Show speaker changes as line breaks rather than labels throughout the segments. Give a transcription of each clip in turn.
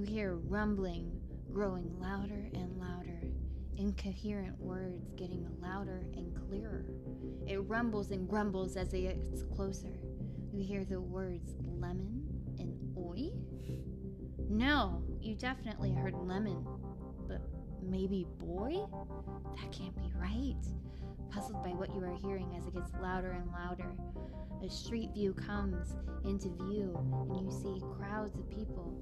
You hear rumbling growing louder and louder, incoherent words getting louder and clearer. It rumbles and grumbles as it gets closer. You hear the words lemon and oi? No, you definitely heard lemon, but maybe boy? That can't be right. Puzzled by what you are hearing as it gets louder and louder, a street view comes into view, and you see crowds of people.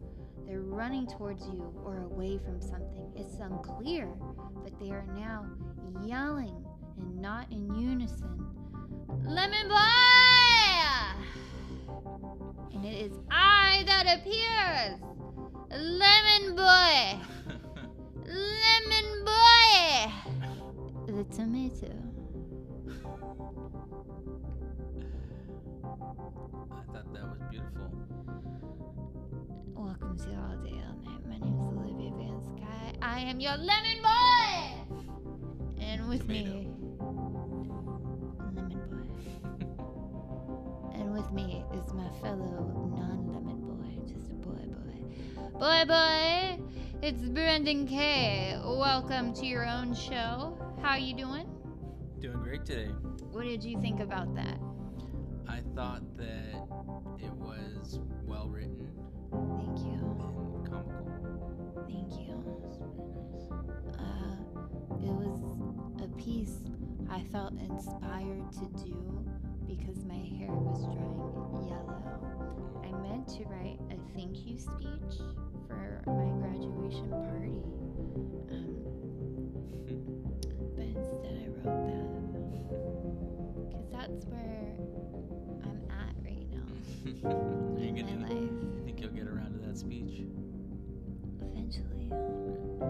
They're running towards you or away from something. It's unclear, but they are now yelling and not in unison. Lemon boy! And it is I that appears! Lemon boy! Lemon boy! The tomato.
I thought that was beautiful.
Welcome to All Day All Night. My name is Olivia Van Sky. I am your lemon boy! And with me, lemon boy. and with me is my fellow non lemon boy, just a boy boy. Boy boy, it's Brandon K. Welcome to your own show. How are you doing?
Doing great today.
What did you think about that?
I thought that it was well written
Thank you.
and comical.
Thank you.
It's very nice.
Uh, it was a piece I felt inspired to do because my hair was drying yellow. I meant to write a thank you speech for my graduation party, um, but instead I wrote that because that's where in
gonna,
my life.
you think you'll get around to that speech?
Eventually, but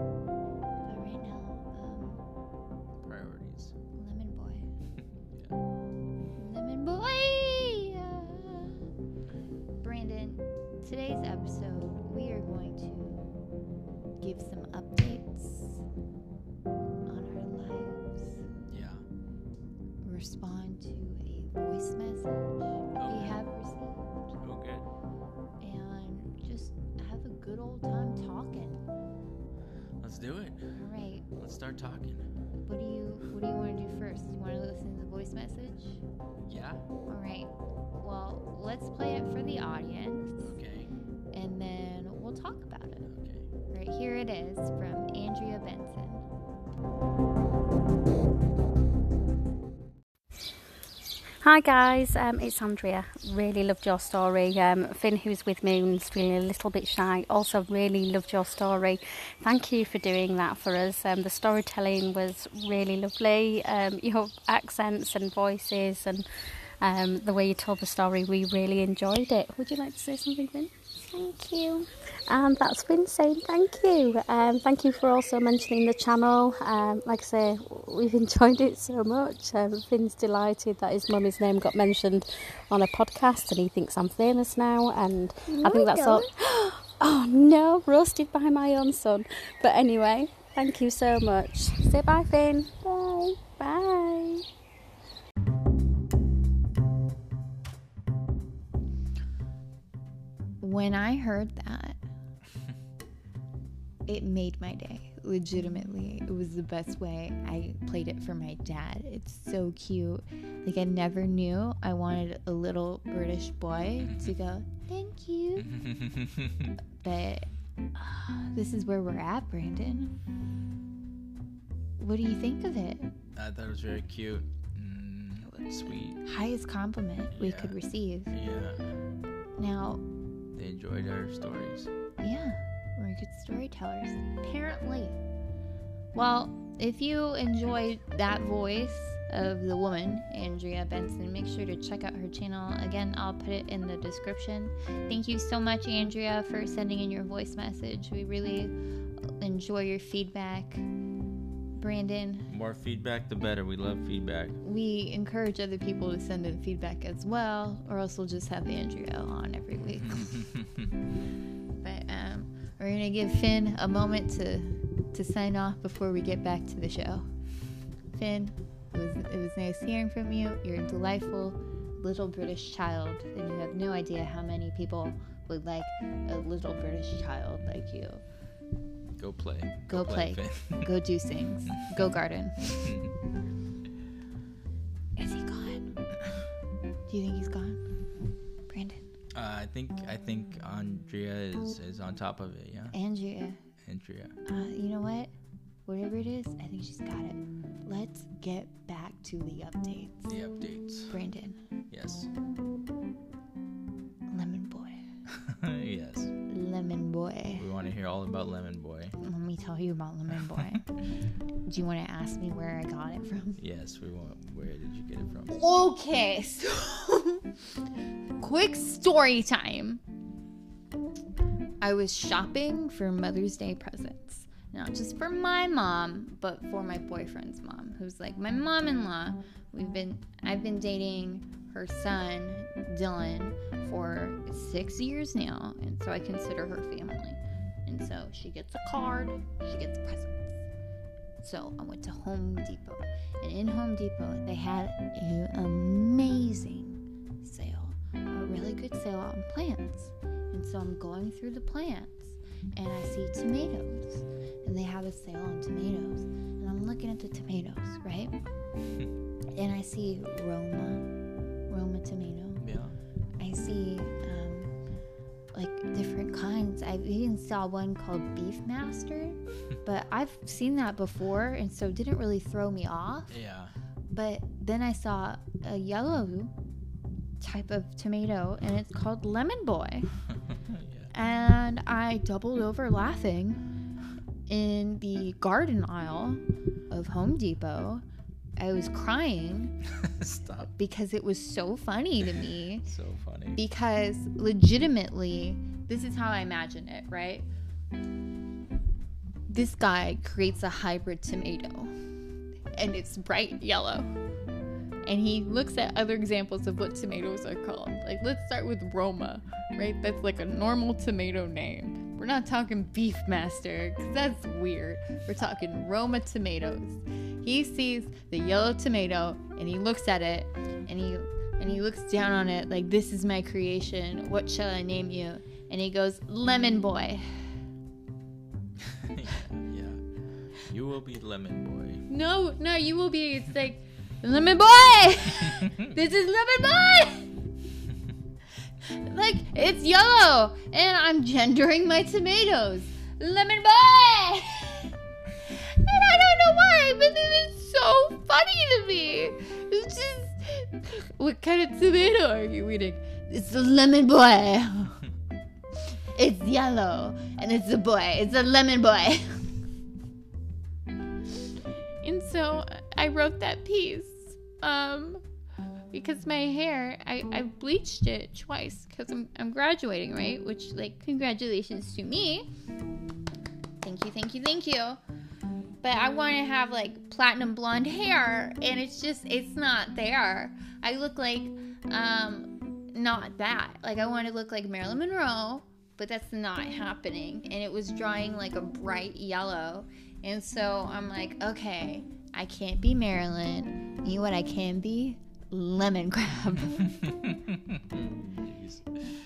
right now, um,
Priorities.
lemon boy.
Yeah.
Lemon boy. Brandon, today's episode we are going to give some updates on our lives,
Yeah.
respond to a voice message we have
good
old time talking.
Let's do it.
All right,
Let's start talking.
what do you what do you want to do first? You want to listen to the voice message?
Yeah.
All right. Well, let's play it for the audience.
Okay.
and then we'll talk about it.
Okay.
Right here it is from
Hi guys, um, it's Andrea. Really loved your story. Um, Finn, who's with me and is feeling a little bit shy, also really loved your story. Thank you for doing that for us. Um, the storytelling was really lovely. Um, your accents and voices and um, the way you told the story, we really enjoyed it. Would you like to say something, Finn? Thank you. And that's Finn saying thank you. Um, thank you for also mentioning the channel. Um, like I say, we've enjoyed it so much. Um, Finn's delighted that his mummy's name got mentioned on a podcast and he thinks I'm famous now. And I think that's all. Oh no, roasted by my own son. But anyway, thank you so much. Say bye, Finn. Bye. Bye.
When I heard that, it made my day. Legitimately, it was the best way. I played it for my dad. It's so cute. Like, I never knew I wanted a little British boy to go, thank you. But uh, this is where we're at, Brandon. What do you think of it?
I thought it was very cute. Mm, sweet.
Highest compliment we could receive.
Yeah.
Now,
They enjoyed our stories.
Yeah, we're good storytellers. Apparently. Well, if you enjoyed that voice of the woman, Andrea Benson, make sure to check out her channel. Again, I'll put it in the description. Thank you so much, Andrea, for sending in your voice message. We really enjoy your feedback. Brandon,
More feedback, the better. We love feedback.
we encourage other people to send in feedback as well, or else we'll just have Andrea on every week. But um, we're gonna give Finn a moment to to sign off before we get back to the show. Finn, it was it was nice hearing from you. You're a delightful little British child, and you have no idea how many people would like a little British child like you.
Go play.
Go play.
Finn.
Go do things. Go garden. Is he gone? Do you think he's gone? Brandon.
Uh, I think I think Andrea is, is on top of it. Yeah,
Andrea.
Andrea.
Uh, you know what? Whatever it is, I think she's got it. Let's get back to the updates.
The updates.
Brandon.
Yes.
Lemon boy.
yes.
Lemon boy.
We want to hear all about Lemon Boy.
Let me tell you about Lemon Boy. Do you want to ask me where I got it from?
Yes, we want. Where did you get it from?
Okay, so quick story time. I was shopping for Mother's Day presents. Not just for my mom, but for my boyfriend's mom, who's like my mom-in-law. We've been I've been dating her son, Dylan, for 6 years now, and so I consider her family. And so she gets a card, she gets presents. So I went to Home Depot. And in Home Depot, they had an amazing sale, a really good sale on plants. And so I'm going through the plants and I see tomatoes. And they have a sale on tomatoes. And I'm looking at the tomatoes, right? and I see Roma, Roma tomato.
Yeah.
I see um, like different kinds. I even saw one called Beefmaster, but I've seen that before, and so it didn't really throw me off.
Yeah.
But then I saw a yellow type of tomato, and it's called Lemon Boy,
yeah.
and I doubled over laughing in the garden aisle of Home Depot. I was crying
Stop.
because it was so funny to me.
So funny.
because legitimately this is how i imagine it right this guy creates a hybrid tomato and it's bright yellow and he looks at other examples of what tomatoes are called like let's start with roma right that's like a normal tomato name we're not talking beefmaster because that's weird. We're talking roma tomatoes. He sees the yellow tomato and he looks at it and he and he looks down on it like this is my creation. What shall i name you? And he goes lemon boy.
Yeah, yeah. You will be Lemon Boy.
no no you will be it's like lemon boy! This is lemon boy like it's yellow and i'm gendering my tomatoes. Lemon boy! And i don't know why but this is so funny to me. It's just what kind of tomato are you eating? It's a lemon boy. It's yellow and it's a boy. It's a lemon boy. And so i wrote that piece um because my hair I, I bleached it twice because I'm, I'm graduating right? Which like congratulations to me. Thank you thank you thank you. But i want to have like platinum blonde hair and it's just it's not there. I look like um not that. Like i want to look like marilyn monroe but that's not happening. And it was drying like a bright yellow. And so i'm like okay i can't be marilyn. You know what i can be lemon crab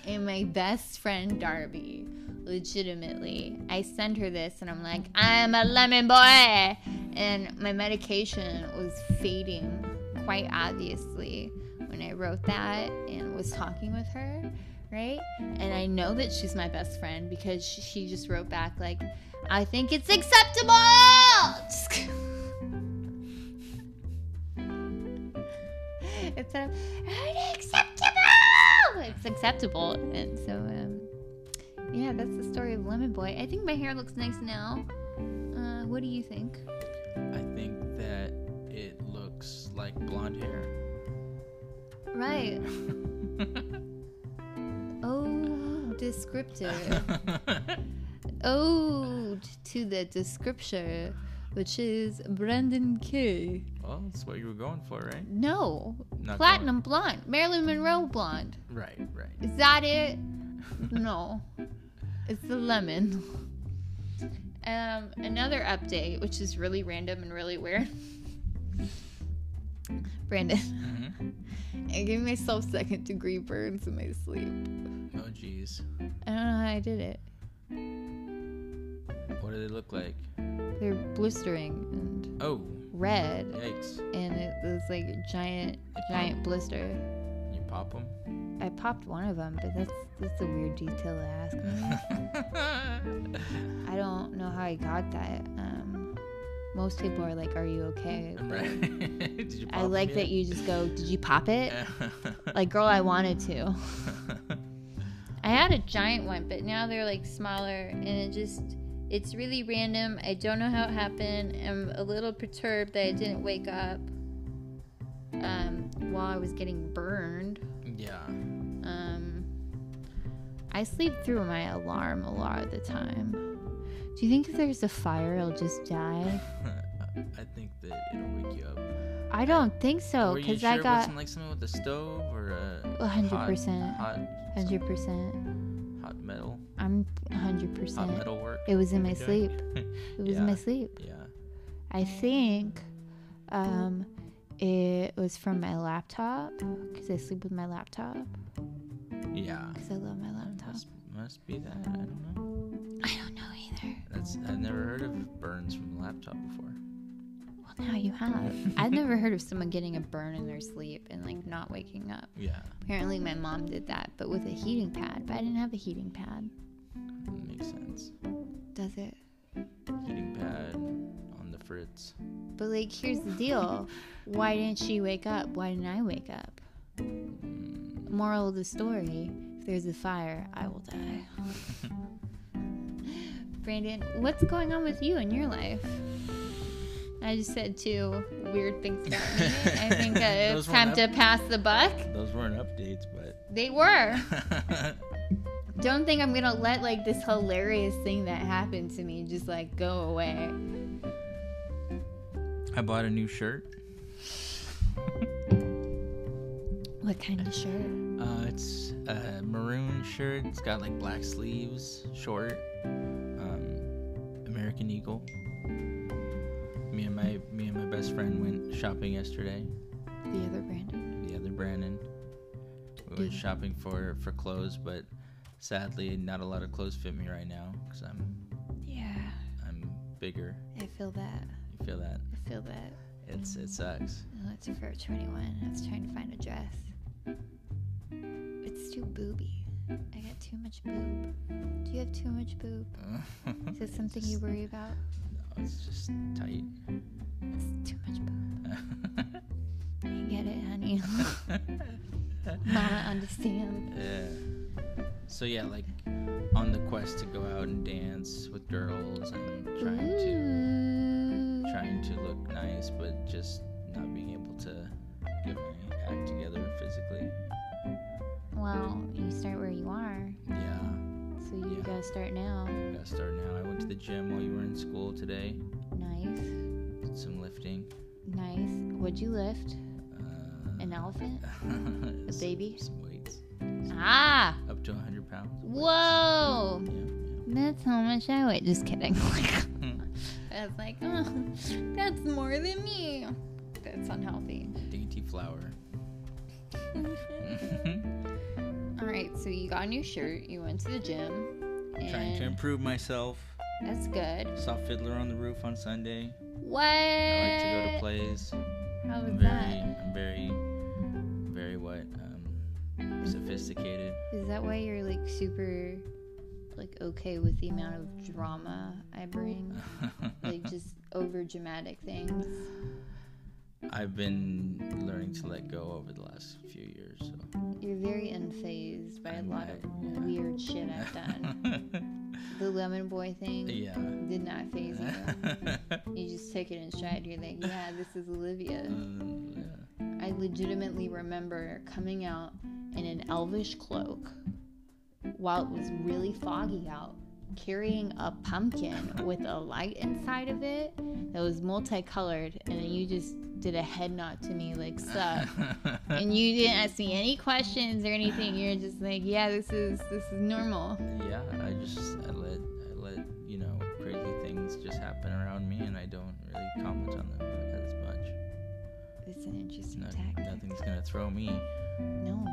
and my best friend Darby. Legitimately, I send her this and I'm like, I'm a lemon boy. And my medication was fading quite obviously when I wrote that and was talking with her, right? And I know that she's my best friend because she just wrote back, like, I think it's acceptable. It's a, unacceptable. It's acceptable, and so um, yeah, that's the story of Lemon Boy. I think my hair looks nice now. Uh, what do you think?
I think that it looks like blonde hair.
Right. Oh, descriptive. Ode to the description, which is Brandon K.
well, that's what you were going for, right?
No,
Not
platinum blonde, Marilyn Monroe blonde.
Right, right.
Is that it? no, it's the lemon. Um, another update, which is really random and really weird. Brandon,
hmm
I gave myself second degree burns in my sleep.
Oh, jeez.
I don't know how I did it.
What do they look like?
They're blistering and
Oh,
red,
yikes.
and it was like a giant, giant blister.
You pop them?
I popped one of them, but that's that's a weird detail to ask me. I don't know how I got that. Um, most people are like, "Are you okay?"
Right. Did you pop
I like that
yet?
you just go, "Did you pop it?" Like, girl, I wanted to. I had a giant one, but now they're like smaller, and it just. It's really random. I don't know how it happened. I'm a little perturbed that I didn't wake up um, while I was getting burned.
yeah.
Um, I sleep through my alarm a lot of the time. Do you think if there's a fire, I'll just die?
I think that it'll wake you up.
I don't think so, because
sure
I got
wasn't like something with a stove or a
hundred percent, hundred percent. I'm a hundred
hot
percent.
metal work.
It was in my sleep. It was in my sleep.
Yeah.
I think um, it was from my laptop because I sleep with my laptop
Yeah.
because I love my laptop.
Must, must be that. I don't know.
I don't know either.
That's I've never heard of burns from a laptop before.
Well, now you have. I've never heard of someone getting a burn in their sleep and like not waking up.
Yeah,
Apparently, my mom did that, but with a heating pad. But I didn't have a heating pad.
Makes sense.
Does it?
Heating pad on the fritz.
But like, here's the deal. Why didn't she wake up? Why didn't I wake up?
Mm,
Moral of the story: If there's a fire, I will die. Brandon, what's going on with you in your life? I just said two weird things about me. I think uh, it's time
weren't
to pass the buck.
Those weren't updates, but.
They were. Don't think I'm gonna let like this hilarious thing that happened to me just like go away.
I bought a new shirt.
What kind of shirt?
Uh, it's a maroon shirt. It's got like black sleeves, short. Um, American Eagle. Me and my me and my best friend went shopping yesterday.
The other Brandon.
The other Brandon. We went shopping for for clothes, but sadly, not a lot of clothes fit me right now because I'm
Yeah,
I'm bigger.
I feel that.
You feel that?
I feel that.
It's it sucks.
Oh, it's for 21. I was trying to find a dress. It's too booby. I got too much boob. Do you have too much boob? Is this something you worry about?
No, it's just tight.
It's too much boob. I get it, honey. Mama understands.
Yeah. So yeah, like on the quest to go out and dance with girls and trying to
mm.
trying to look nice, but just not being able to get my act together physically.
Well, you start where you are,
Yeah,
so you
Yeah.
gotta start now.
gotta start now. I went to the gym while you were in school today.
Nice,
Did some lifting.
nice. What'd you lift? An elephant? A baby?
Some weights.
Ah!
Up to 100 pounds.
Whoa!
Yeah,
That's how much I weigh. Just kidding.
yeah.
I was like, oh, that's more than me. That's unhealthy.
Dainty flower.
All right, so you got a new shirt. You went to the gym. And
Trying to improve myself.
That's good.
Saw Fiddler on the Roof on Sunday.
What?
I like to go to plays.
How was
I'm
that?
very, I'm very? Sophisticated.
Is that why you're like super, like okay with the amount of drama I bring? like just over dramatic things.
I've been learning to let go over the last few years. So.
You're very unfazed by a
I'm
lot of
yeah.
weird shit I've done. the lemon boy thing
yeah.
did not phase you. You just took it in stride. You're like, yeah, this is Olivia.
Um, yeah.
I legitimately remember coming out in an elvish cloak while it was really foggy out, carrying a pumpkin with a light inside of it that was multicolored, and then you just did a head nod to me like sup. and you didn't ask me any questions or anything. You're just like, yeah, this is this is normal.
yeah, I just I let I let you know crazy things just happen around me, and I don't really comment on them.
It's an interesting
No,
tactic.
nothing's gonna throw me.
No,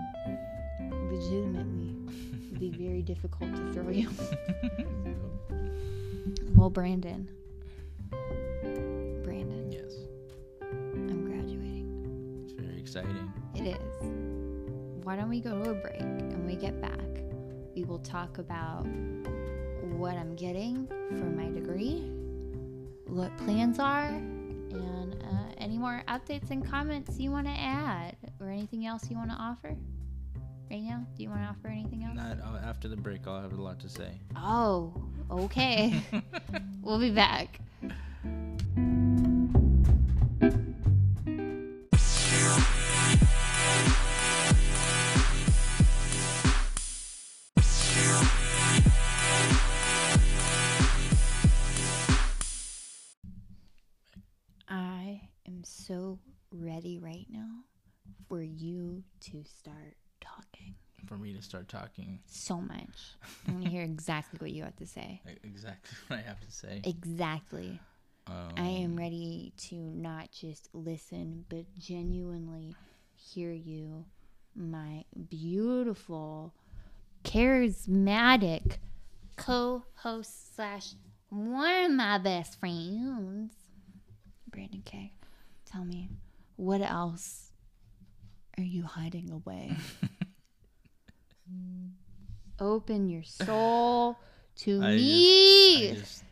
legitimately, it'd be very difficult to throw you. well, Brandon. Brandon,
yes,
I'm graduating.
it's very exciting.
It is. Why don't we go to a break and we get back? We will talk about what I'm getting for my degree, what plans are, and uh, any more updates and comments you want to add, or anything else you want to offer. Right now, do you want to offer anything else?
Not uh, after the break. I'll have a lot to say.
Oh, okay. we'll be back. Ready right now for you to start talking.
For me to start talking
So much. I want to hear exactly what you have to say.
exactly what I have to say.
Exactly.
Um,
I am ready to not just listen, but genuinely hear you, my beautiful, charismatic co host slash one of my best friends, Brandon K. Tell me, what else are you hiding away? Open your soul to
I
me.
I just,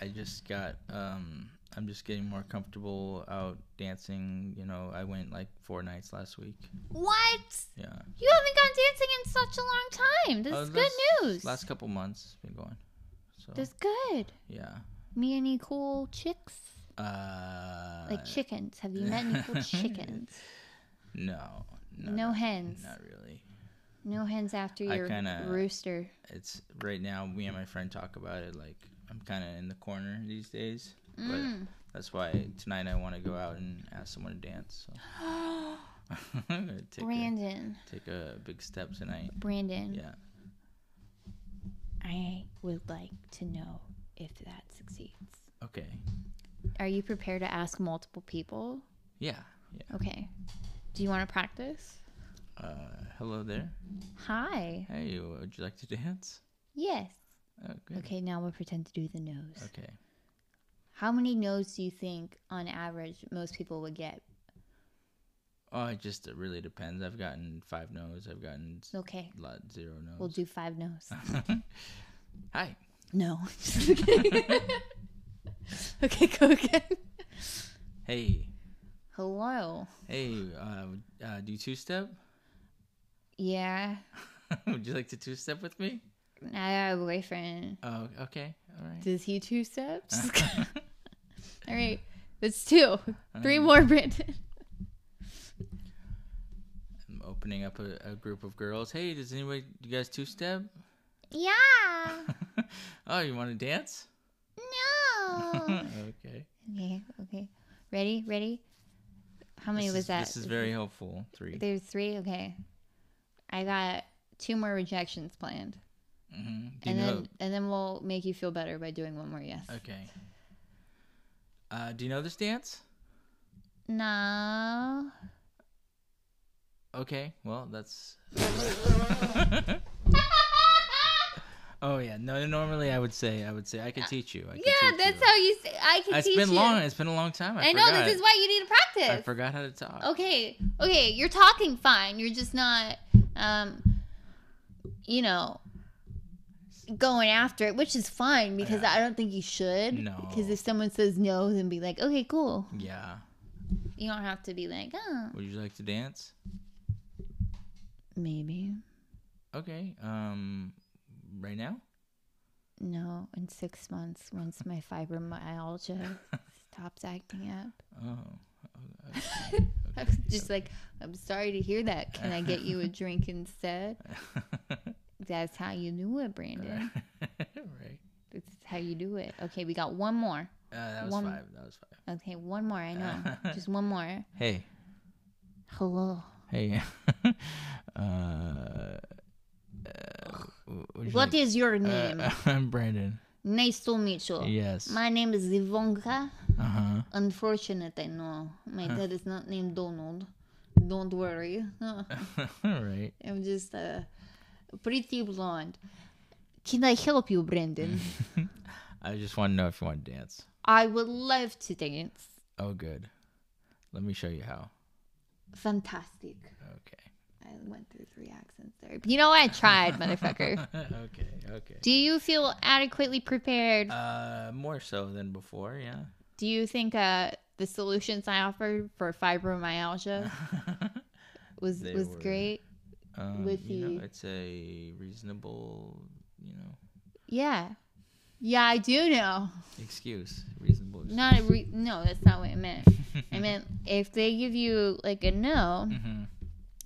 I just got. Um, I'm just getting more comfortable out dancing. You know, I went like four nights last week.
what?
Yeah.
You haven't gone dancing in such a long time. This
Uh,
is good news.
Last couple months been going. So
That's good.
yeah.
Me any cool chicks?
Uh,
Like chickens. Have you met any cool chickens?
No, no,
No hens.
Not really.
No hens after
I
your
kinda-
rooster.
It's right now. Me and my friend talk about it. Like I'm kind of in the corner these days,
Mm.
but that's why tonight I want to go out and ask someone to dance. So I'm gonna take a,
Brandon.
take a big step tonight.
Brandon.
Yeah.
I would like to know if that succeeds.
Okay.
Are you prepared to ask multiple people?
Yeah. Yeah.
Okay. Do you want to practice?
Uh, hello there.
Hi.
Hey, would you like to dance?
Yes.
Oh, good.
Okay, now we'll pretend to do the nose.
Okay.
How many no's do you think, on average, most people would get?
Oh, it just it really depends. I've gotten five no's. I've gotten
Okay,
a lot zero no's.
we'll do five no's.
Hi.
No. okay, go again.
Hey.
Hello.
Hey. Uh, uh, do you two step?
Yeah,
would you like to two step with me?
I have a boyfriend.
Oh, okay. All right.
Does he two steps? All right, that's two. Three
Um,
more, Brandon.
I'm opening up a, a group of girls. Hey, does anybody, you guys two step?
Yeah.
oh, you want to dance?
No.
okay.
okay. Okay. Ready? Ready? How many
this
was
is,
that?
This is very helpful. Three.
There's three. Okay. I got two more rejections planned,
hmm Do you
and
know?
then and then we'll make you feel better by doing one more yes.
Okay. Uh, do you know this dance?
No.
Okay. Well, that's. oh yeah. No. Normally, I would say I would say I could teach you. I could
Yeah,
teach
that's
you.
how you say. I can
It's
teach
been
you.
long. It's been a long time. I,
I know
forgot.
this is why you need to practice.
I forgot how to talk.
Okay, okay, you're talking fine. You're just not, um, you know, going after it, which is fine because
Yeah.
I don't think you should.
No.
Because if someone says no, then be like, okay, cool.
Yeah.
You don't have to be like, oh,
Would you like to dance?
maybe.
Okay. Um, right now.
No, in six months, once my fibromyalgia stops acting up.
Oh.
I was just like, I'm sorry to hear that. Can I get you a drink instead? That's how you do it, Brandon.
right.
This is how you do it. Okay, we got one more.
Uh, that was
One-
five. That was five.
Okay, one more. I know. Just one more.
Hey.
Hello.
Hey. uh, uh,
What
like-
is your
uh,
name?
I'm Brandon.
nice to meet you.
Yes.
My name is Ivanka.
Uh huh.
Unfortunately, no. My dad is not named Donald. Don't worry.
All right.
I'm just a pretty blonde. Can I help you, Brandon?
I just want to know if you want to dance.
I would love to dance.
Oh, good. Let me show you how.
Fantastic.
Okay.
I went through three accents there. You know, I tried, motherfucker.
okay. Okay.
Do you feel adequately prepared?
Uh, more so than before. Yeah.
Do you think uh, the solutions I offered for fibromyalgia was
They
was
were-
great?
Um,
With
you know,
the-
it's a reasonable, you know,
Yeah, yeah, I do know.
excuse. Reasonable. excuse.
Not a re- no, that's not what I meant. I meant if they give you like a no,
Mhm.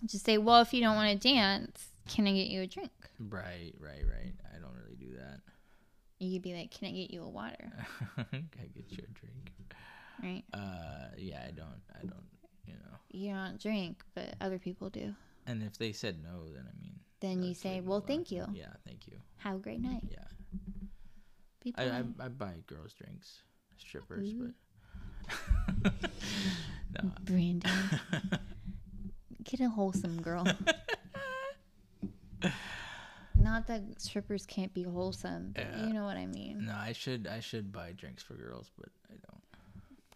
Just say, "Well, if you don't want to dance, can I get you a drink?"
Right. Right. Right. I don't really do that.
You'd be like, "Can I get you a water?"
I get you a drink.
Right?
Uh, yeah, I don't. I don't. You know.
You don't drink, but other people do.
And if they said no, then I mean.
Then you say, well, thank you.
Yeah, thank you.
Have a great night.
Yeah,
People.
I I, I buy girls drinks, strippers,
Mm.
but. no.
Brandon, get a wholesome girl. Not that strippers can't be wholesome, but
Yeah.
you know what I mean.
No, I should I should buy drinks for girls, but I don't.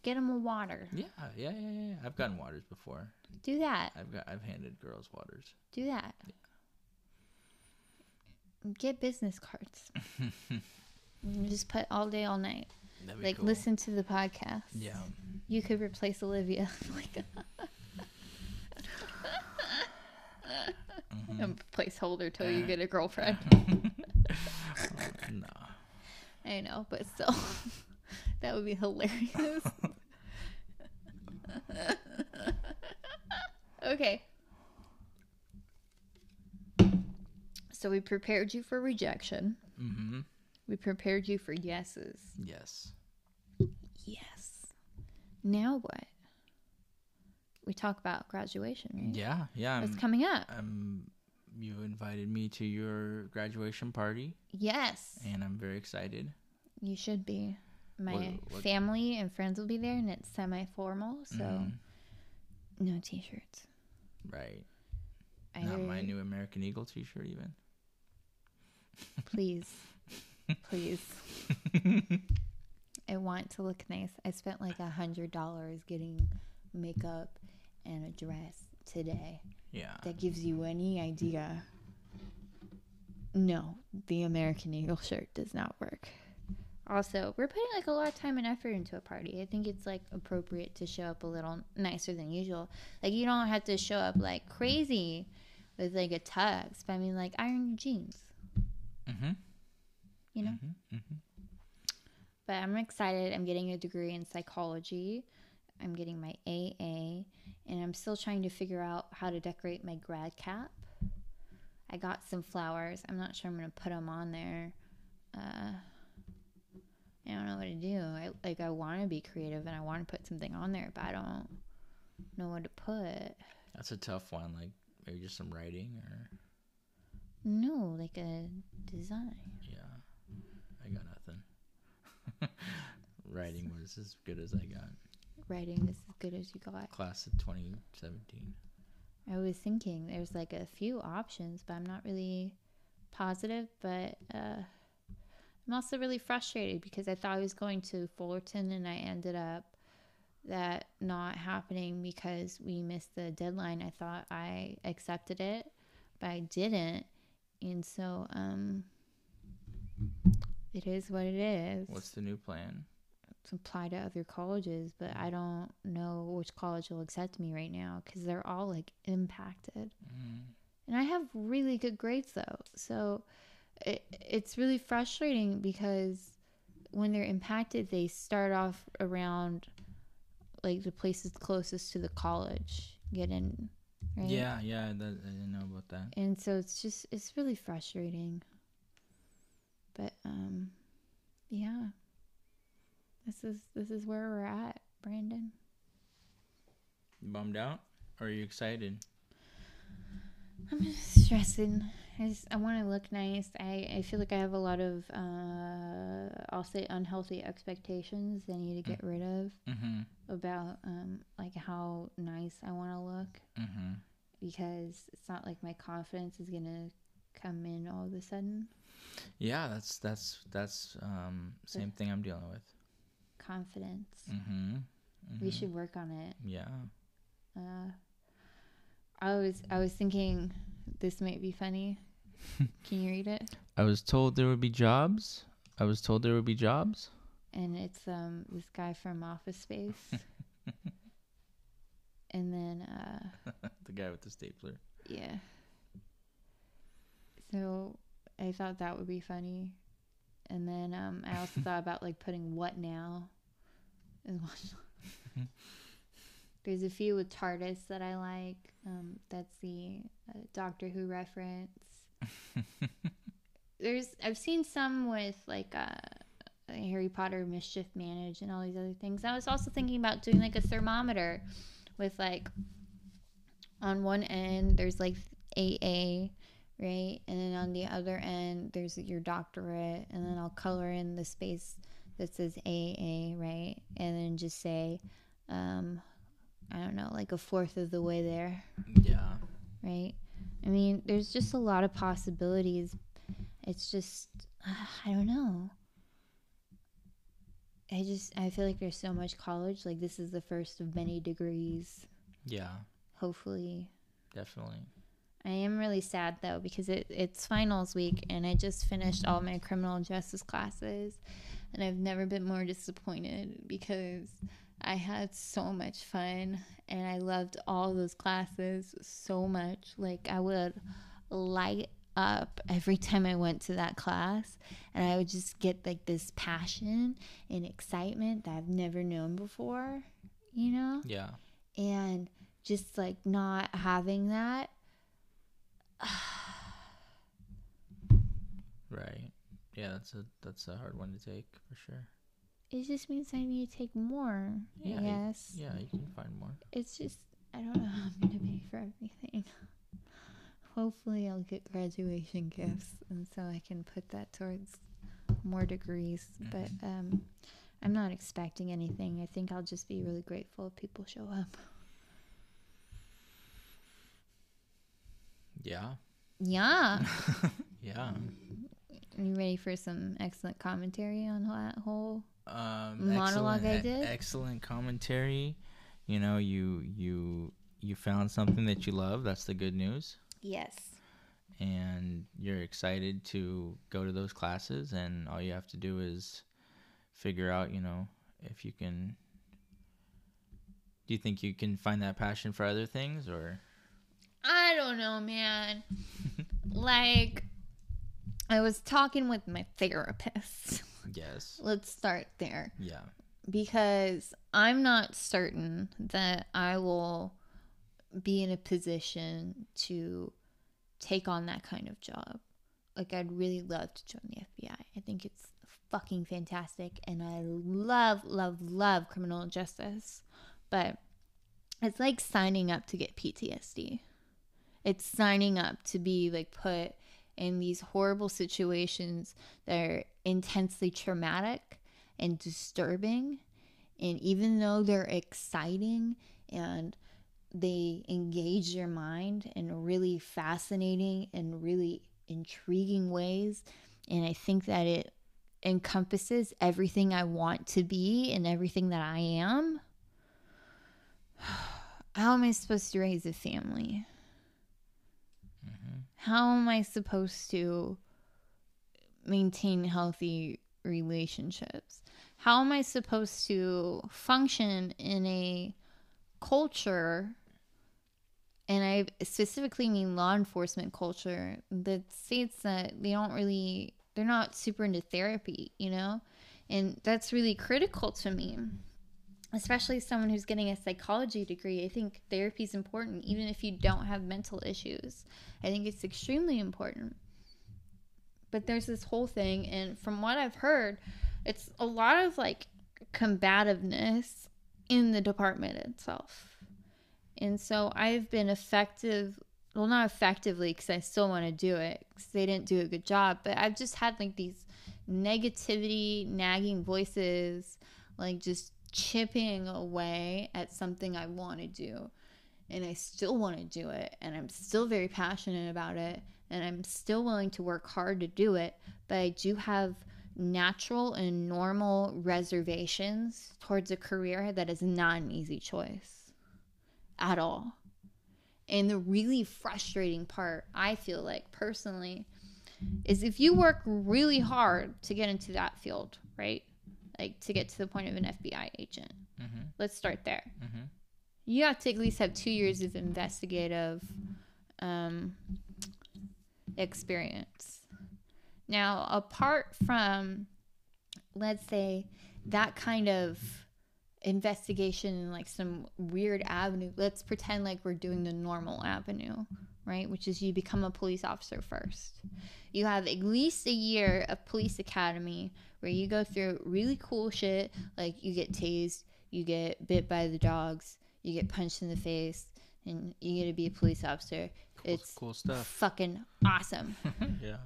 Get them a water.
Yeah, yeah, yeah, yeah. yeah. I've gotten waters before.
Do that.
I've got I've handed girls waters.
Do that. Get business cards. Just put all day, all night. Like
cool.
listen to the podcast.
Yeah.
You could replace Olivia. like
Mm-hmm.
a placeholder till you get a girlfriend.
no.
I know, but still, that would be hilarious. okay. So we prepared you for rejection.
Mm-hmm.
We prepared you for yeses.
Yes.
Yes. Now what? We talk about graduation, right?
Yeah, yeah. It's
coming up?
um, you invited me to your graduation party,
Yes.
and I'm very excited.
You should be. My
What- what-
family and friends will be there, and it's semi formal, so
Mhm.
no t shirts.
Right. Not my new American Eagle T-shirt, even.
Please. Please. I want to look nice. I spent like a hundred dollars getting makeup and a dress today.
Yeah.
That gives you any idea. No, the American Eagle shirt does not work. Also, we're putting like a lot of time and effort into a party. I think it's like appropriate to show up a little nicer than usual. Like you don't have to show up like crazy with like a tux, but I mean like iron your jeans,
Mm-hmm.
you know?
Mm-hmm.
But I'm excited. I'm getting a degree in psychology. I'm getting my AA, and I'm still trying to figure out how to decorate my grad cap. I got some flowers. I'm not sure I'm gonna put them on there. Uh, I don't know what to do. I like I want to be creative and I want to put something on there, but I don't know what to put.
That's a tough one. Like maybe just some writing or
No, like a design.
yeah. I got nothing. writing was as good as I got.
Writing is as good as you got.
Class of 2017.
I was thinking there's like a few options, but I'm not really positive. But uh, I'm also really frustrated because I thought I was going to Fullerton and I ended up that not happening because we missed the deadline. I thought I accepted it, but I didn't. And so um, it is what it is.
What's the new plan?
Apply to other colleges, but I don't know which college will accept me right now because they're all like impacted.
Mm.
And I have really good grades though. So it, it's really frustrating because when they're impacted, they start off around like the places closest to the college get in, right?
Yeah, yeah. That, I didn't know about that.
And so it's just, it's really frustrating. But, um, yeah. This is this is where we're at, Brandon.
You bummed out, or are you excited?
I'm just stressing. I just I want to look nice. I, I feel like I have a lot of uh, I'll say unhealthy expectations that I need to get rid of
Mm-hmm.
about um, like how nice I want to look
Mm-hmm.
because it's not like my confidence is gonna come in all of a sudden.
Yeah, that's that's that's um same thing I'm dealing with.
Confidence.
Mm-hmm.
We should work on it.
Yeah.
Uh, I was I was thinking this might be funny. Can you read it?
I was told there would be jobs. I was told there would be jobs.
And it's um this guy from Office Space. and then uh
the guy with the stapler.
yeah. So I thought that would be funny. And then um I also thought about like putting what now in one. There's a few with TARDIS that I like. Um, that's the uh, Doctor Who reference. There's I've seen some with like uh, Harry Potter mischief managed and all these other things. I was also thinking about doing like a thermometer with like on one end there's like AA, right? And then on the other end there's your doctorate and then I'll color in the space that says AA, right? And then just say um I don't know, like a fourth of the way there
Yeah.
right? I mean, there's just a lot of possibilities. It's just, I don't know. I just, I feel like there's so much college. Like, this is the first of many degrees,
Yeah.
hopefully.
Definitely.
I am really sad though because it, it's finals week and I just finished all my criminal justice classes and I've never been more disappointed because I had so much fun and I loved all those classes so much. Like I would light up every time I went to that class and I would just get like this passion and excitement that I've never known before, you know?
Yeah.
and just like not having that
Right. Yeah, that's a that's a hard one to take for sure.
it just means i need to take more
Yeah,
i
Yeah, you can find more.
it's just i don't know how i'm gonna pay for everything hopefully i'll get graduation gifts and so i can put that towards more degrees but um i'm not expecting anything i think i'll just be really grateful if people show up
Yeah.
yeah
Yeah.
are you ready for some excellent commentary on that whole
Um,
Monologue I
excellent-
did?
Excellent commentary. You know, you you you found something that you love. That's the good news.
yes
and you're excited to go to those classes and all you have to do is figure out you know if you can do you think you can find that passion for other things or
don't know, man. like, I was talking with my therapist.
yes
Let's start there.
yeah
Because I'm not certain that I will be in a position to take on that kind of job. Like, I'd really love to join the FBI. I think it's fucking fantastic. And I love, love, love criminal justice. But it's like signing up to get PTSD. It's signing up to be like put in these horrible situations that are intensely traumatic and disturbing. And even though they're exciting and they engage your mind in really fascinating and really intriguing ways, and I think that it encompasses everything I want to be and everything that I am. How am I supposed to raise a family? How am I supposed to maintain healthy relationships? How am I supposed to function in a culture? And I specifically mean law enforcement culture that states that they don't really, they're not super into therapy, you know? And that's really critical to me especially someone who's getting a psychology degree, I think therapy is important, even if you don't have mental issues. I think it's extremely important. But there's this whole thing, and from what I've heard, it's a lot of like combativeness in the department itself. And so I've been effective well, not effectively because I still want to do it because they didn't do a good job. But I've just had like these negativity, nagging voices, like just chipping away at something I want to do. And I still want to do it. And I'm still very passionate about it. And I'm still willing to work hard to do it. But I do have natural and normal reservations towards a career that is not an easy choice at all. And the really frustrating part, I feel like personally, is if you work really hard to get into that field, right? Like to get to the point of an FBI agent.
Mm-hmm.
Let's start there.
Mm-hmm.
You have to at least have two years of investigative um, experience. Now, apart from, let's say, that kind of investigation in like some weird avenue, let's pretend like we're doing the normal avenue, right? Which is you become a police officer first. You have at least a year of police academy where you go through really cool shit, like you get tased, you get bit by the dogs, you get punched in the face, and you get to be a police officer.
Cool,
it's
cool stuff.
fucking awesome.
yeah.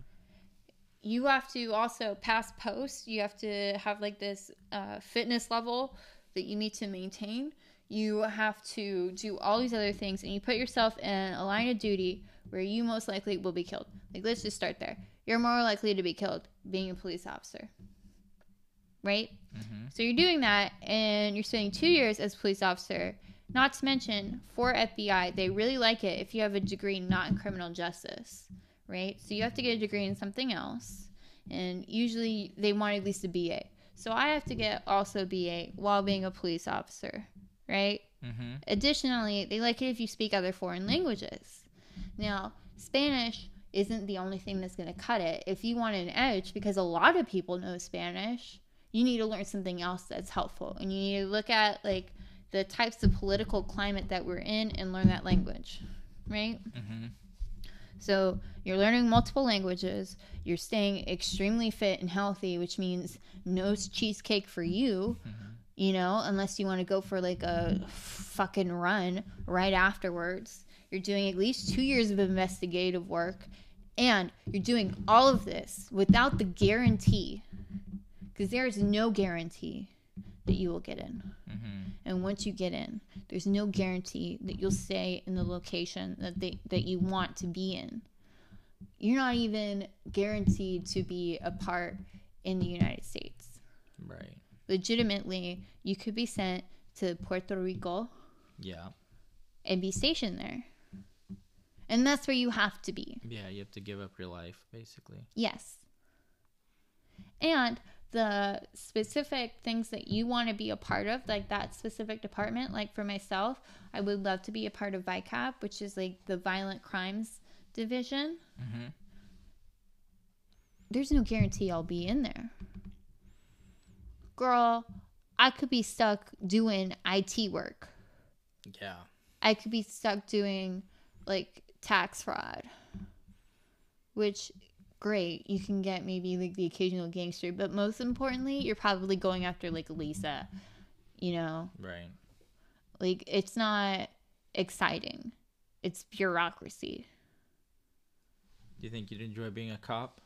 you have to also pass post. You have to have like this uh, fitness level that you need to maintain. You have to do all these other things, and you put yourself in a line of duty where you most likely will be killed. Like, let's just start there. You're more likely to be killed being a police officer, right?
Mm-hmm.
So you're doing that, and you're spending two years as a police officer. Not to mention, for FBI, they really like it if you have a degree not in criminal justice, right? So you have to get a degree in something else, and usually they want at least a BA. So I have to get also a BA while being a police officer, right?
Mm-hmm.
Additionally, they like it if you speak other foreign languages. Now, Spanish isn't the only thing that's going to cut it. If you want an edge, because a lot of people know Spanish, you need to learn something else that's helpful. And you need to look at like the types of political climate that we're in and learn that language, right?
Mm-hmm.
So you're learning multiple languages. You're staying extremely fit and healthy, which means no cheesecake for you, you know, unless you want to go for like a fucking run right afterwards. You're doing at least two years of investigative work, and you're doing all of this without the guarantee, because there is no guarantee that you will get in.
Mm-hmm.
And once you get in, there's no guarantee that you'll stay in the location that they that you want to be in. You're not even guaranteed to be a part in the United States.
Right.
Legitimately, you could be sent to Puerto Rico
Yeah.
and be stationed there. And that's where you have to be.
Yeah. You have to give up your life, basically.
Yes. And the specific things that you want to be a part of, like that specific department, like for myself, I would love to be a part of VICAP, which is like the violent crimes division.
Mm-hmm.
There's no guarantee I'll be in there. Girl, I could be stuck doing IT work.
Yeah.
I could be stuck doing like tax fraud, which great. You can get maybe like the occasional gangster, but most importantly, you're probably going after like Lisa. You know,
Right.
like it's not exciting. It's bureaucracy.
Do you think you'd enjoy being a cop?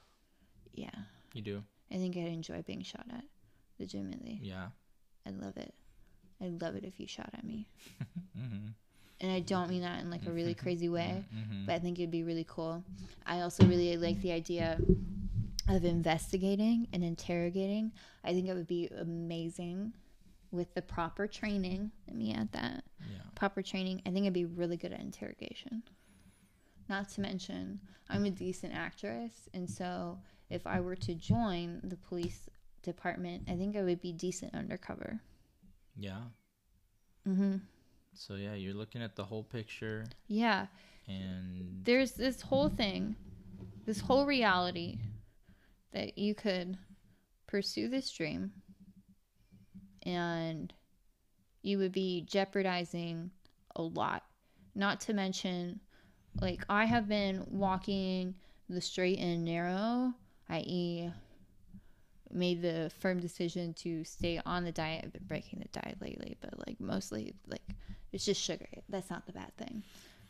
Yeah.
You do.
I think I'd enjoy being shot at. Legitimately.
Yeah.
I'd love it. I'd love it if you shot at me.
Mm-hmm.
And I don't mean that in like a really crazy way.
Mm-hmm.
but I think it'd be really cool. I also really like the idea of investigating and interrogating. I think it would be amazing with the proper training. Let me add that
Yeah.
proper training. I think I'd be really good at interrogation. Not to mention, I'm a decent actress, and so if I were to join the police department, I think I would be decent undercover.
Yeah.
hmm
So yeah, you're looking at the whole picture,
Yeah,
and
there's this whole thing, this whole reality that you could pursue this dream and you would be jeopardizing a lot. Not to mention, like, I have been walking the straight and narrow, i.e., made the firm decision to stay on the diet. I've been breaking the diet lately, but like, mostly, like, it's just sugar. That's not the bad thing.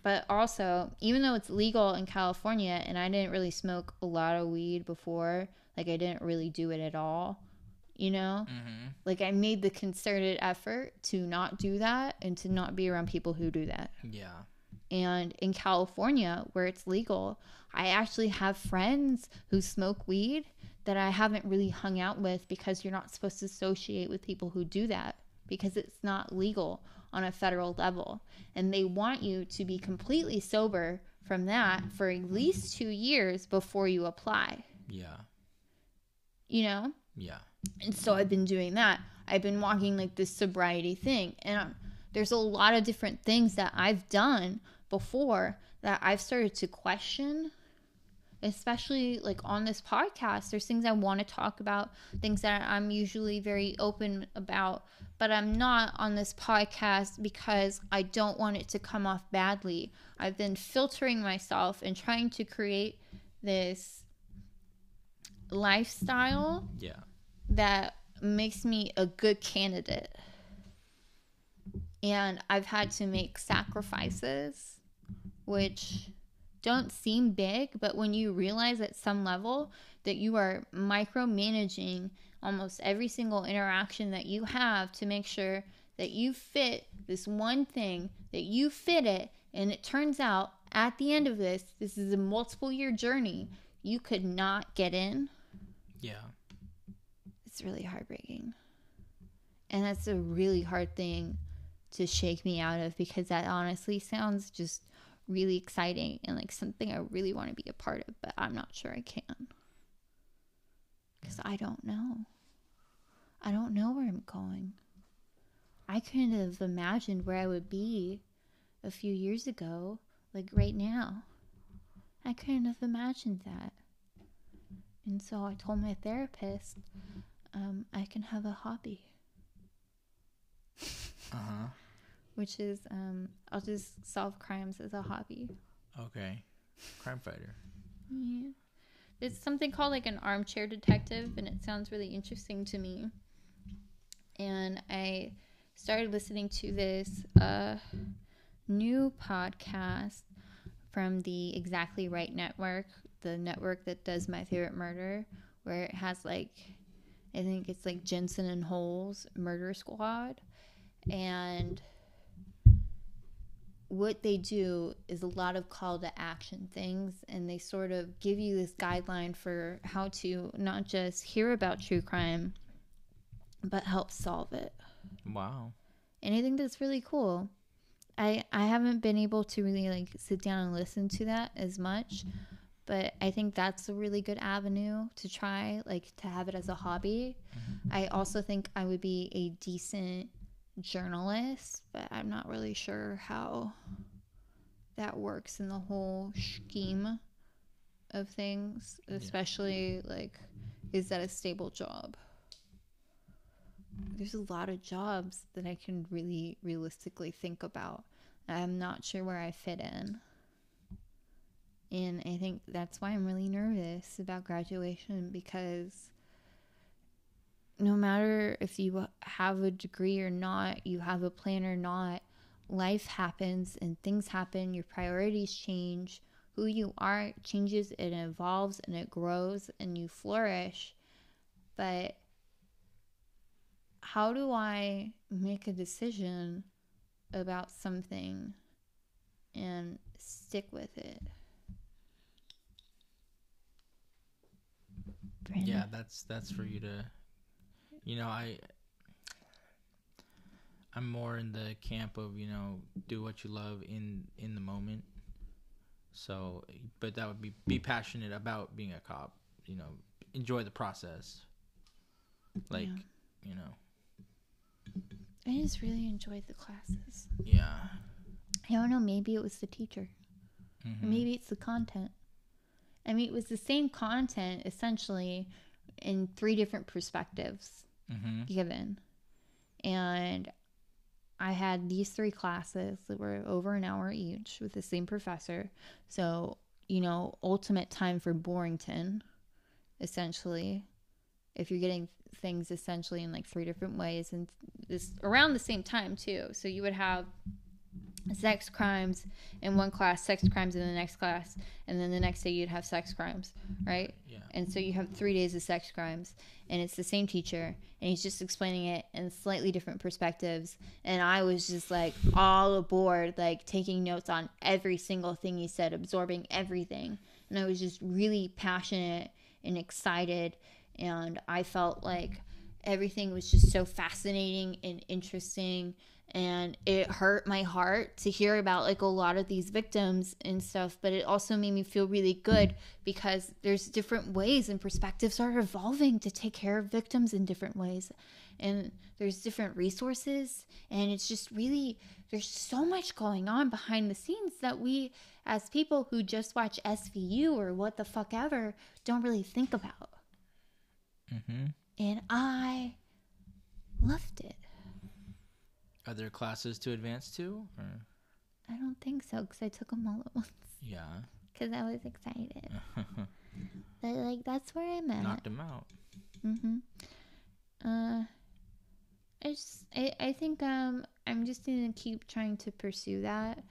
But also, even though it's legal in California and I didn't really smoke a lot of weed before, like I didn't really do it at all, you know?
Mm-hmm.
Like I made the concerted effort to not do that and to not be around people who do that.
Yeah.
And in California, where it's legal, I actually have friends who smoke weed that I haven't really hung out with because you're not supposed to associate with people who do that because it's not legal on a federal level. And they want you to be completely sober from that for at least two years before you apply,
Yeah.
you know?
Yeah.
And so I've been doing that. I've been walking like this sobriety thing. And um, there's a lot of different things that I've done before that I've started to question, especially like on this podcast. There's things I want to talk about, things that I'm usually very open about, but I'm not on this podcast because I don't want it to come off badly. I've been filtering myself and trying to create this lifestyle
Yeah.
that makes me a good candidate. And I've had to make sacrifices, which don't seem big, but when you realize at some level that you are micromanaging almost every single interaction that you have to make sure that you fit this one thing, that you fit it, and it turns out at the end of this, this is a multiple year journey, you could not get in
Yeah.
it's really heartbreaking. And that's a really hard thing to shake me out of because that honestly sounds just really exciting and like something I really want to be a part of, but I'm not sure I can. Because I don't know. I don't know where I'm going. I couldn't have imagined where I would be a few years ago, like right now. I couldn't have imagined that. And so I told my therapist um, I can have a hobby,
Uh huh.
Which is um, I'll just solve crimes as a hobby.
Okay. Crime fighter.
Yeah. It's something called like an armchair detective, and it sounds really interesting to me. And I started listening to this uh, new podcast from the Exactly Right Network, the network that does My Favorite Murder, where it has like, I think it's like Jensen and Holes Murder Squad. And what they do is a lot of call to action things and they sort of give you this guideline for how to not just hear about true crime but help solve it.
Wow.
and i think that's really cool. I i haven't been able to really like sit down and listen to that as much but i think that's a really good avenue to try like to have it as a hobby. Mm-hmm. I also think i would be a decent journalist but i'm not really sure how that works in the whole scheme of things especially like is that a stable job there's a lot of jobs that I can really realistically think about. I'm not sure where I fit in. And I think that's why I'm really nervous about graduation because no matter if you have a degree or not, you have a plan or not, life happens and things happen, your priorities change, who you are changes, it evolves and it grows and you flourish. But how do I make a decision about something and stick with it? Brandon?
Yeah, that's that's for you to you know, I I'm more in the camp of, you know, do what you love in in the moment. So, but that would be be passionate about being a cop, you know, enjoy the process. Like,
Yeah.
you know,
I just really enjoyed the classes.
yeah.
I don't know, maybe it was the teacher.
Mhm.
Maybe it's the content. I mean, it was the same content essentially in three different perspectives
Mhm.
given. And I had these three classes that were over an hour each with the same professor. So, you know, ultimate time for Borington, essentially. If you're getting things essentially in like three different ways and this around the same time too. So you would have sex crimes in one class, sex crimes in the next class, and then the next day you'd have sex crimes, right?
Yeah.
And so you have three days of sex crimes, and it's the same teacher, and he's just explaining it in slightly different perspectives. And I was just like all aboard, like taking notes on every single thing he said, absorbing everything. And I was just really passionate and excited, and I felt like everything was just so fascinating and interesting and it hurt my heart to hear about like a lot of these victims and stuff but it also made me feel really good because there's different ways and perspectives are evolving to take care of victims in different ways and there's different resources and it's just really there's so much going on behind the scenes that we as people who just watch SVU or what the fuck ever don't really think about
Mm-hmm.
And I loved it
Are there classes to advance to? Or?
I don't think so because I took them all at once
Yeah.
because I was excited. But like that's where I'm at.
Knocked them out.
Mm-hmm. Uh, I just I, I think um I'm just gonna keep trying to pursue that,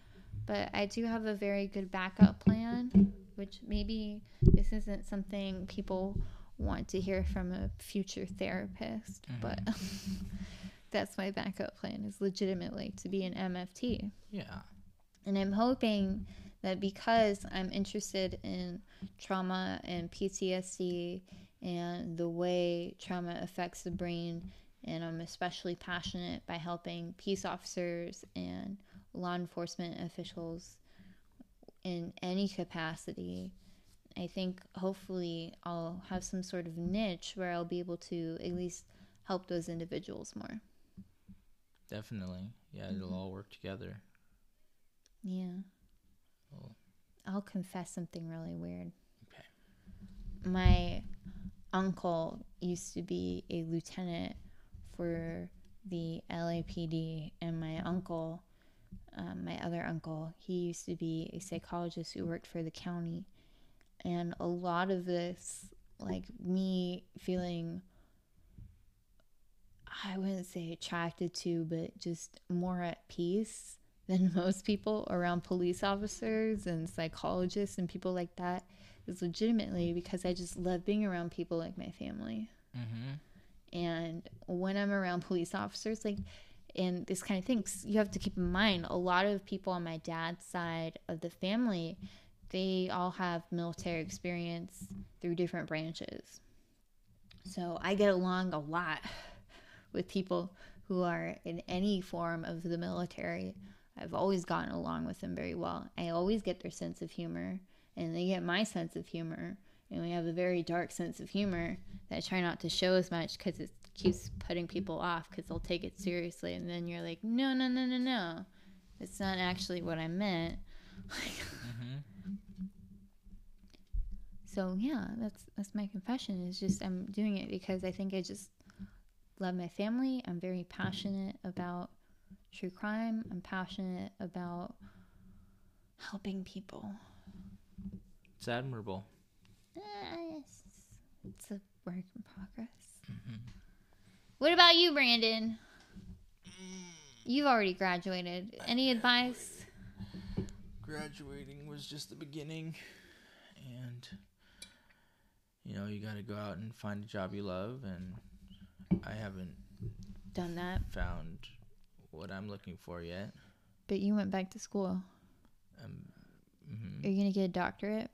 but I do have a very good backup plan, which maybe this isn't something people want to hear from a future therapist, mm-hmm. but that's my backup plan is legitimately to be an MFT.
Yeah.
And I'm hoping that because I'm interested in trauma and PTSD and the way trauma affects the brain, and I'm especially passionate by helping peace officers and law enforcement officials in any capacity. I think hopefully I'll have some sort of niche where I'll be able to at least help those individuals more.
Definitely. Yeah,
Mm-hmm.
it'll all work together.
Yeah.
Well-
I'll confess something really weird.
Okay.
My uncle used to be a lieutenant for the LAPD, and my uncle, um, my other uncle, he used to be a psychologist who worked for the county. And a lot of this, like me feeling, I wouldn't say attracted to, but just more at peace than most people around police officers and psychologists and people like that is legitimately because I just love being around people like my family.
Mm-hmm.
And when I'm around police officers, like, and this kind of things, you have to keep in mind a lot of people on my dad's side of the family, they all have military experience through different branches. So I get along a lot with people who are in any form of the military. I've always gotten along with them very well. I always get their sense of humor, and they get my sense of humor. And we have a very dark sense of humor that I try not to show as much because it keeps putting people off because they'll take it seriously. And then you're like, no, no, no, no, no. It's not actually what I meant. Mm-hmm. So yeah, that's that's my confession. Is just I'm doing it because I think I just love my family. I'm very passionate about true crime. I'm passionate about helping people.
It's admirable.
Uh, it's, it's a work in progress. What about you, Brandon? You've already graduated. Any advice?
Graduating was just the beginning, and you know you got to go out and find a job you love, and I haven't
Done that,
found what I'm looking for yet.
but you went back to school.
Um, mhm.
Are you gonna get a doctorate?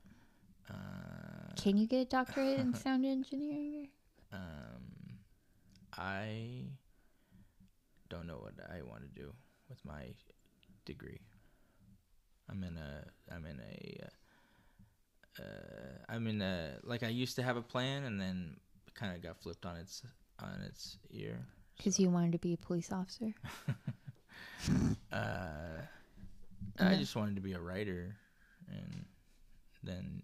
uh,
Can you get a doctorate in sound engineering?
um, I don't know what I want to do with my degree. I'm in a I'm in a uh, uh, I'm in a like I used to have a plan and then kind of got flipped on its on its ear.
Because you wanted to be a police officer.
Uh, I just wanted to be a writer, and then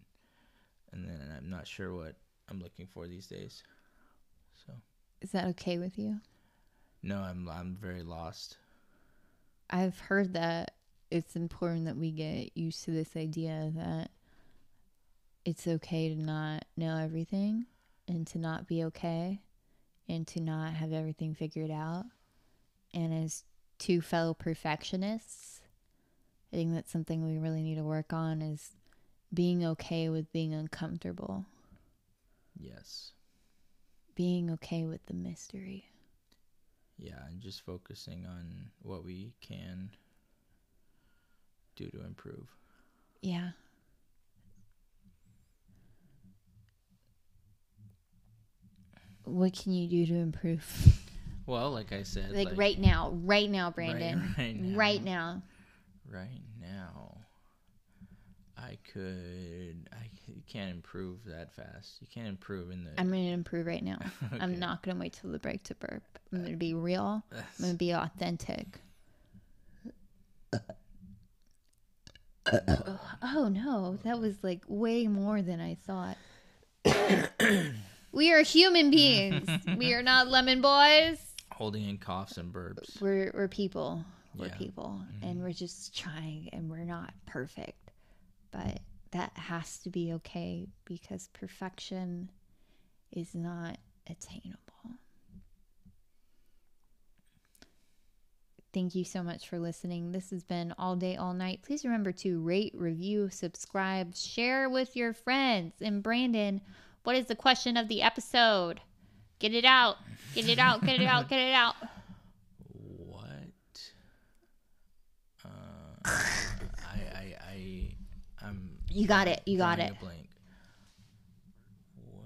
and then I'm not sure what I'm looking for these days. So
Is that okay with you?
no, I'm I'm very lost.
I've heard that it's important that we get used to this idea that it's okay to not know everything and to not be okay and to not have everything figured out. And as two fellow perfectionists, I think that's something we really need to work on is being okay with being uncomfortable,
Yes.
being okay with the mystery.
Yeah, and just focusing on what we can do to improve.
Yeah. What can you do to improve?
Well, like I said,
like, right now, right now, Brandon.
right now.
Right now.
right now, I could. I you can't improve that fast. You can't improve in the.
I'm to improve right now. I'm not going to wait till the break to burp. I'm going to be uh, real. I'm going to be authentic. oh, oh, no, that was like way more than I thought. we are human beings. we are not lemon boys.
holding in coughs and burps.
We're we're people. We're
Yeah.
people, mm-hmm. and we're just trying, and we're not perfect, but that has to be okay because perfection is not attainable. Thank you so much for listening. This has been all day, all night. Please remember to rate, review, subscribe, share with your friends. And Brandon, what is the question of the episode? Get it out. Get it out. Get it out. Get it out.
What? Uh, I I I I'm.
You got it. You got it.
Blank. What?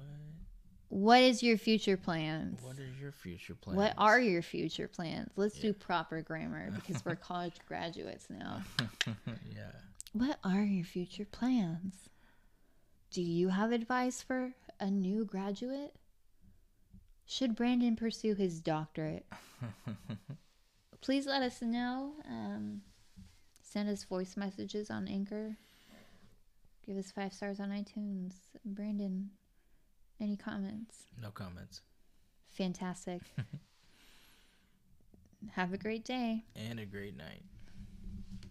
What is your future plans?
What is your future plans?
What are your future plans? Let's do proper grammar because we're college graduates now.
yeah.
What are your future plans? Do you have advice for a new graduate? Should Brandon pursue his doctorate? Please let us know. Um, send us voice messages on Anchor. Give us five stars on iTunes. Brandon, any comments?
No comments.
Fantastic. Have a great day.
And a great night.